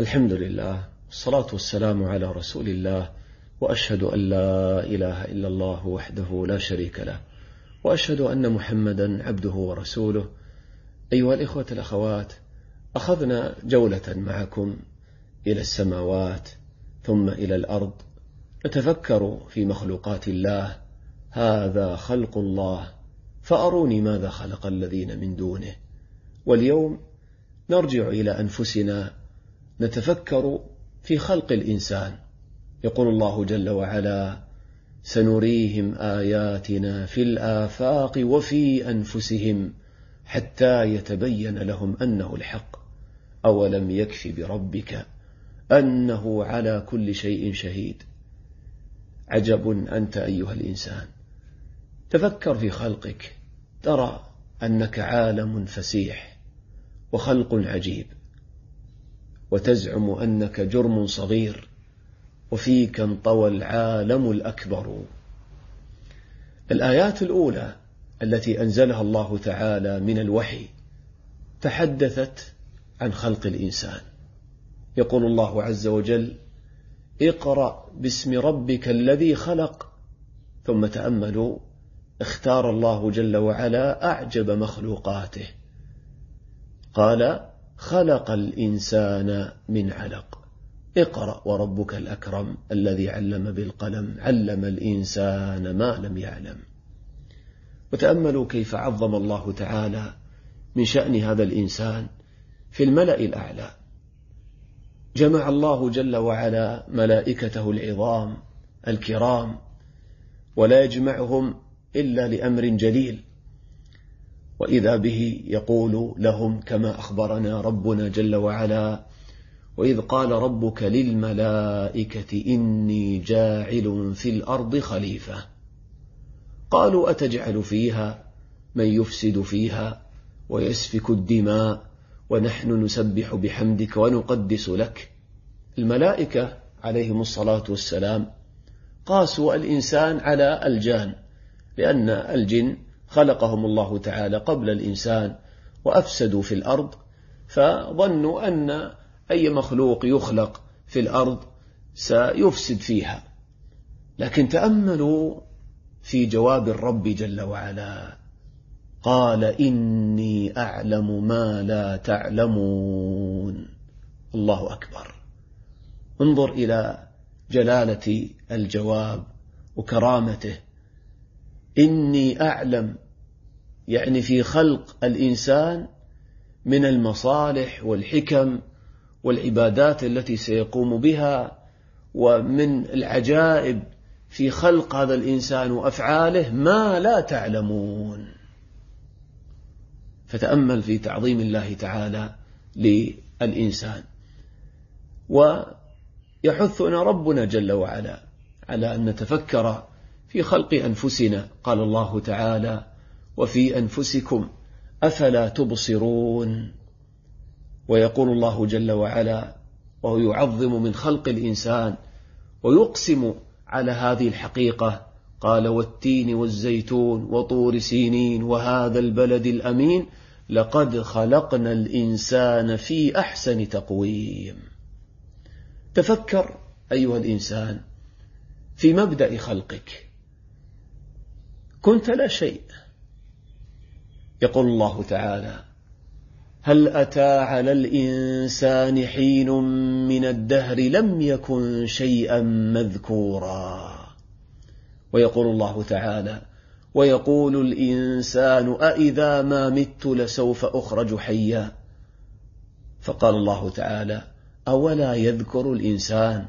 الحمد لله والصلاة والسلام على رسول الله وأشهد أن لا إله إلا الله وحده لا شريك له وأشهد أن محمدا عبده ورسوله. أيها الإخوة الأخوات أخذنا جولة معكم إلى السماوات ثم إلى الأرض نتفكر في مخلوقات الله. هذا خلق الله فأروني ماذا خلق الذين من دونه. واليوم نرجع إلى أنفسنا نتفكر في خلق الإنسان. يقول الله جل وعلا سنريهم آياتنا في الآفاق وفي أنفسهم حتى يتبين لهم أنه الحق. أولم يكف بربك أنه على كل شيء شهيد. عجب أنت أيها الإنسان. تفكر في خلقك ترى أنك عالم فسيح وخلق عجيب. وتزعم أنك جرم صغير وفيك انطوى العالم الأكبر. الآيات الأولى التي أنزلها الله تعالى من الوحي تحدثت عن خلق الإنسان. يقول الله عز وجل اقرأ باسم ربك الذي خلق ثم تأملوا اختار الله جل وعلا أعجب مخلوقاته. قال خلق الإنسان من علق. اقرأ وربك الأكرم الذي علم بالقلم علم الإنسان ما لم يعلم. وتأملوا كيف عظم الله تعالى من شأن هذا الإنسان في الملأ الأعلى. جمع الله جل وعلا ملائكته العظام الكرام ولا يجمعهم إلا لأمر جليل. وإذا به يقول لهم كما أخبرنا ربنا جل وعلا وإذ قال ربك للملائكة إني جاعل في الأرض خليفة. قالوا أتجعل فيها؟ من يفسد فيها؟ ويسفك الدماء؟ ونحن نسبح بحمدك ونقدس لك. الملائكة عليهم الصلاة والسلام قاسوا الإنسان على الجان لأن الجن خلقهم الله تعالى قبل الإنسان وأفسدوا في الأرض فظنوا أن أي مخلوق يخلق في الأرض سيفسد فيها. لكن تأملوا في جواب الرب جل وعلا قال إني أعلم ما لا تعلمون. الله أكبر. انظر إلى جلالة الجواب وكرامته إني أعلم يعني في خلق الإنسان من المصالح والحكم والعبادات التي سيقوم بها ومن العجائب في خلق هذا الإنسان وأفعاله ما لا تعلمون. فتأمل في تعظيم الله تعالى للإنسان. ويحثنا ربنا جل وعلا على أن نتفكر في خلق أنفسنا قال الله تعالى وفي أنفسكم أفلا تبصرون. ويقول الله جل وعلا وهو يعظم من خلق الإنسان ويقسم على هذه الحقيقة. قال والتين والزيتون وطور سينين وهذا البلد الأمين لقد خلقنا الإنسان في أحسن تقويم. تفكر أيها الإنسان في مبدأ خلقك. كنت لا شيء. يقول الله تعالى هل أتى على الإنسان حين من الدهر لم يكن شيئا مذكورا؟ ويقول الله تعالى ويقول الإنسان أإذا ما مت لسوف أخرج حيا. فقال الله تعالى أولا يذكر الإنسان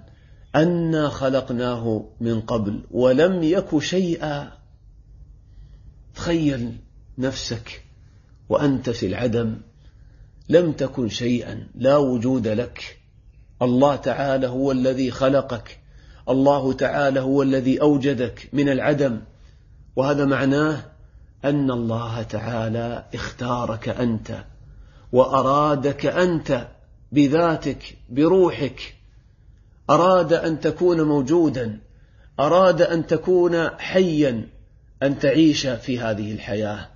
أنا خلقناه من قبل ولم يك شيئا؟ تخيل نفسك وأنت في العدم لم تكن شيئا لا وجود لك. الله تعالى هو الذي خلقك. الله تعالى هو الذي أوجدك من العدم. وهذا معناه أن الله تعالى اختارك أنت وأرادك أنت بذاتك بروحك. أراد أن تكون موجودا أراد أن تكون حيا. أن تعيش في هذه الحياة.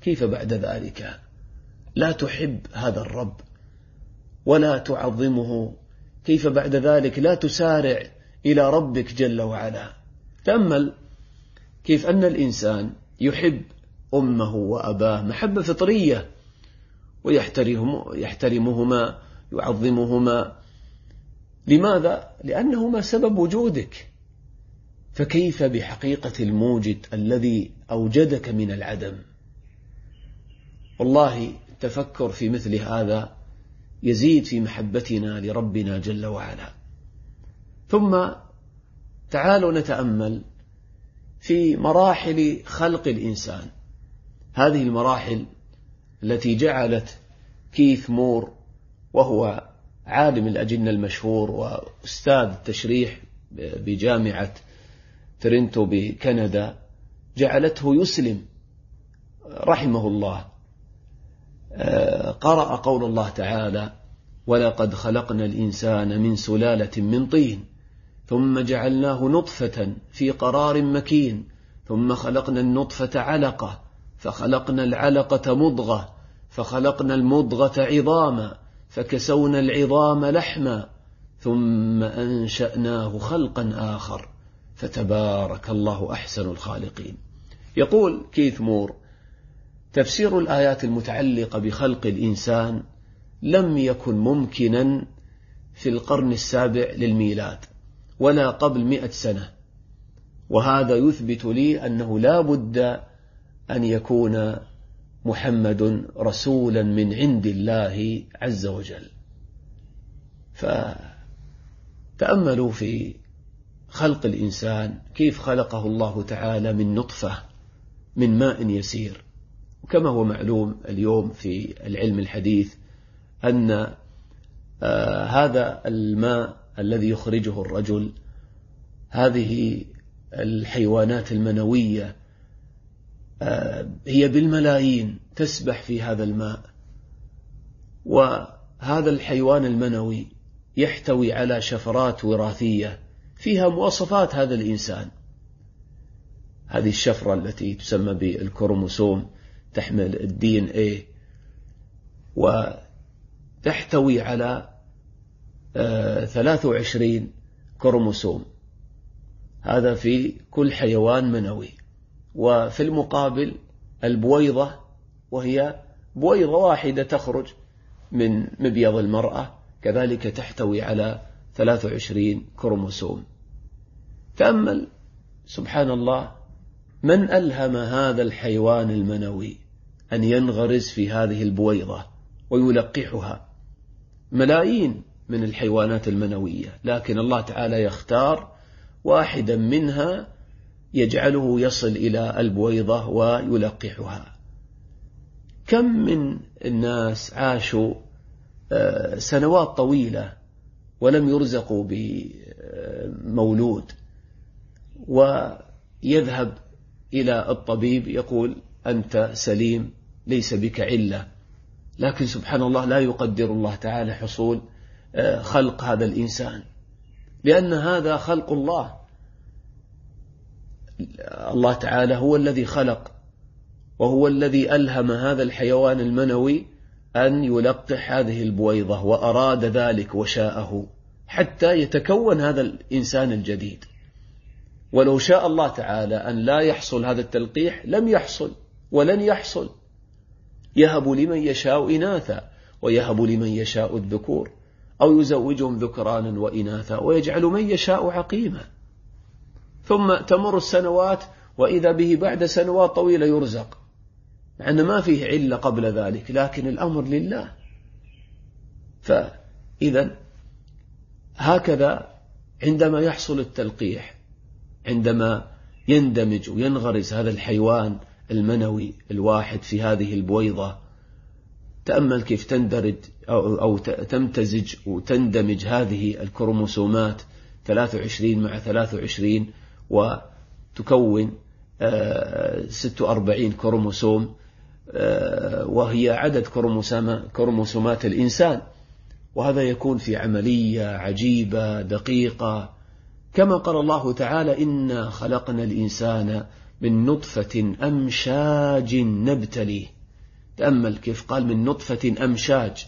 كيف بعد ذلك؟ لا تحب هذا الرب ولا تعظمه. كيف بعد ذلك؟ لا تسارع إلى ربك جل وعلا. تأمل كيف أن الإنسان يحب أمه وأباه محبة فطرية ويحترمهما يعظمهما. لماذا؟ لأنهما سبب وجودك. فكيف بحقيقة الموجد الذي أوجدك من العدم؟ والله التفكر في مثل هذا يزيد في محبتنا لربنا جل وعلا. ثم تعالوا نتأمل في مراحل خلق الإنسان. هذه المراحل التي جعلت كيث مور وهو عالم الأجنة المشهور وأستاذ التشريح بجامعة تورنتو بكندا جعلته يسلم رحمه الله. آه، قرأ قول الله تعالى ولقد خلقنا الإنسان من سلالة من طين ثم جعلناه نطفة في قرار مكين ثم خلقنا النطفة علقة فخلقنا العلقة مضغة فخلقنا المضغة عظاما فكسونا العظام لحما ثم أنشأناه خلقا آخر. فتبارك الله أحسن الخالقين. يقول كيث مور تفسير الآيات المتعلقة بخلق الإنسان لم يكن ممكنا في القرن السابع للميلاد ولا قبل مئة سنة. وهذا يثبت لي أنه لا بد أن يكون محمد رسولا من عند الله عز وجل. فتأملوا في خلق الإنسان كيف خلقه الله تعالى من نطفة من ماء يسير. وكما هو معلوم اليوم في العلم الحديث أن آه هذا الماء الذي يخرجه الرجل هذه الحيوانات المنوية آه هي بالملايين تسبح في هذا الماء. وهذا الحيوان المنوي يحتوي على شفرات وراثية. فيها مواصفات هذا الإنسان. هذه الشفرة التي تسمى بالكروموسوم تحمل ال DNA وتحتوي على 23 آه، كروموسوم. هذا في كل حيوان منوي. وفي المقابل البويضة وهي بويضة واحدة تخرج من مبيض المرأة كذلك تحتوي على 23 كروموسوم. تأمل سبحان الله من ألهم هذا الحيوان المنوي أن ينغرز في هذه البويضة ويلقحها؟ ملايين من الحيوانات المنوية لكن الله تعالى يختار واحدا منها يجعله يصل إلى البويضة ويلقحها. كم من الناس عاشوا آه، سنوات طويلة ولم يرزقوا بمولود. ويذهب إلى الطبيب يقول أنت سليم ليس بك علة. لكن سبحان الله لا يقدر الله تعالى حصول آه، خلق هذا الإنسان. لأن هذا خلق الله. الله تعالى هو الذي خلق وهو الذي ألهم هذا الحيوان المنوي أن يلقح هذه البويضة وأراد ذلك وشاءه حتى يتكون هذا الإنسان الجديد. ولو شاء الله تعالى أن لا يحصل هذا التلقيح لم يحصل ولن يحصل. يهب لمن يشاء إناثا ويهب لمن يشاء الذكور أو يزوجهم ذكرانا وإناثا ويجعل من يشاء عقيما. ثم تمر السنوات وإذا به بعد سنوات طويلة يرزق. أن ما فيه علة قبل ذلك لكن الأمر لله. فإذا هكذا عندما يحصل التلقيح عندما يندمج وينغرس هذا الحيوان المنوي الواحد في هذه البويضة تأمل كيف تندرج أو, تمتزج وتندمج هذه الكروموسومات 23 مع 23 وتكون 46 آه، كروموسوم وهي عدد كروموسومات الإنسان. وهذا يكون في عملية عجيبة دقيقة. كما قال الله تعالى إنا خلقنا الإنسان من نطفة أمشاج نبتليه. تأمل كيف قال من نطفة أمشاج.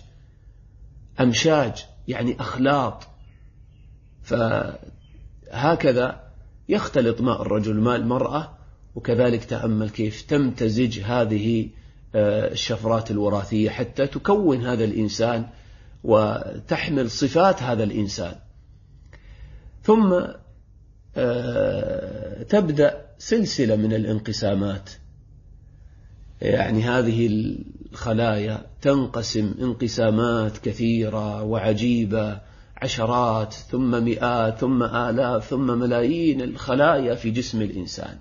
أمشاج يعني أخلاط. فهكذا يختلط ماء الرجل ماء المرأة وكذلك تأمل كيف تمتزج هذه آه، الشفرات الوراثية حتى تكون هذا الإنسان وتحمل صفات هذا الإنسان. ثم آه، تبدأ سلسلة من الانقسامات. يعني هذه الخلايا تنقسم انقسامات كثيرة وعجيبة عشرات ثم مئات ثم آلاف ثم ملايين الخلايا في جسم الإنسان.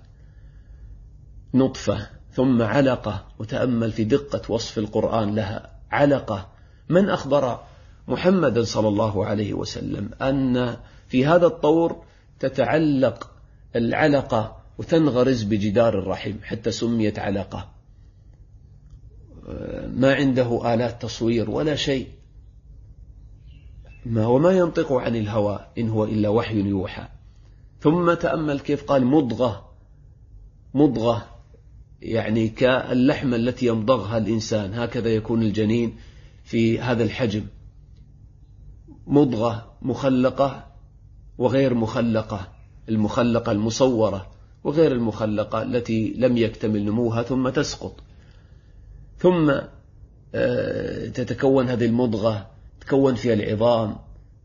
نطفة. ثم علقة وتأمل في دقة وصف القرآن لها. علقة. من أخبر محمدا صلى الله عليه وسلم؟ أن في هذا الطور تتعلق العلقة وتنغرز بجدار الرحم حتى سميت علقة. ما عنده آلات تصوير ولا شيء. ما وما ينطق عن الهوى إن هو إلا وحي يوحى. ثم تأمل كيف قال مضغة. مضغة. يعني كاللحمة التي يمضغها الإنسان هكذا يكون الجنين في هذا الحجم. مضغة مخلقة وغير مخلقة المخلقة المصورة وغير المخلقة التي لم يكتمل نموها ثم تسقط. ثم آه، تتكون هذه المضغة تكون فيها العظام.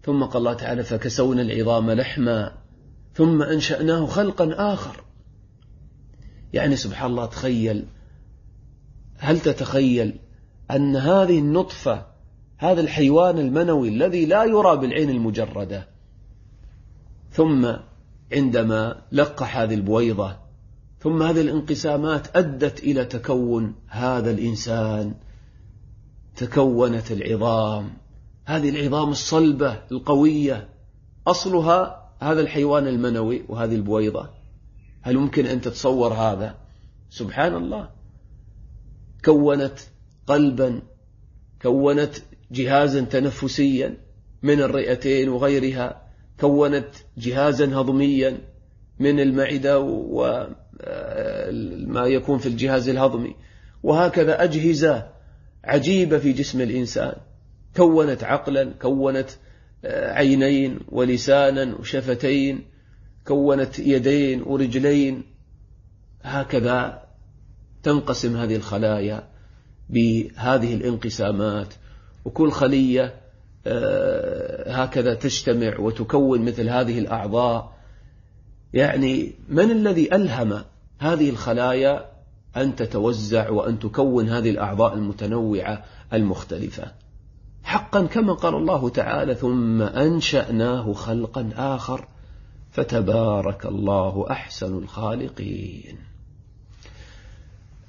ثم قال الله تعالى فكسونا العظام لحما ثم أنشأناه خلقا آخر. يعني سبحان الله تخيل هل تتخيل أن هذه النطفة هذا الحيوان المنوي الذي لا يرى بالعين المجردة ثم عندما لقح هذه البويضة ثم هذه الانقسامات أدت إلى تكون هذا الإنسان تكونت العظام. هذه العظام الصلبة القوية أصلها هذا الحيوان المنوي وهذه البويضة. هل ممكن أن تتصور هذا؟ سبحان الله. كونت قلبا كونت جهازا تنفسيا من الرئتين وغيرها كونت جهازا هضميا من المعدة وما يكون في الجهاز الهضمي. وهكذا أجهزة عجيبة في جسم الإنسان. كونت عقلا كونت عينين ولسانا وشفتين كونت يدين ورجلين هكذا تنقسم هذه الخلايا بهذه الانقسامات. وكل خلية آه، هكذا تجتمع وتكون مثل هذه الأعضاء. يعني من الذي ألهم هذه الخلايا؟ أن تتوزع وأن تكون هذه الأعضاء المتنوعة المختلفة. حقا كما قال الله تعالى ثم أنشأناه خلقا آخر فتبارك الله أحسن الخالقين.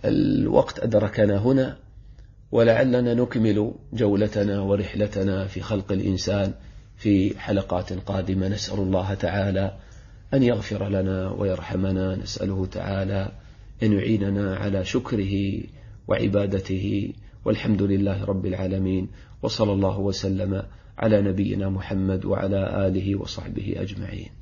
الوقت أدركنا هنا ولعلنا نكمل جولتنا ورحلتنا في خلق الإنسان في حلقات قادمة. نسأل الله تعالى أن يغفر لنا ويرحمنا. نسأله تعالى أن يعيننا على شكره وعبادته. والحمد لله رب العالمين وصلى الله وسلم على نبينا محمد وعلى آله وصحبه أجمعين.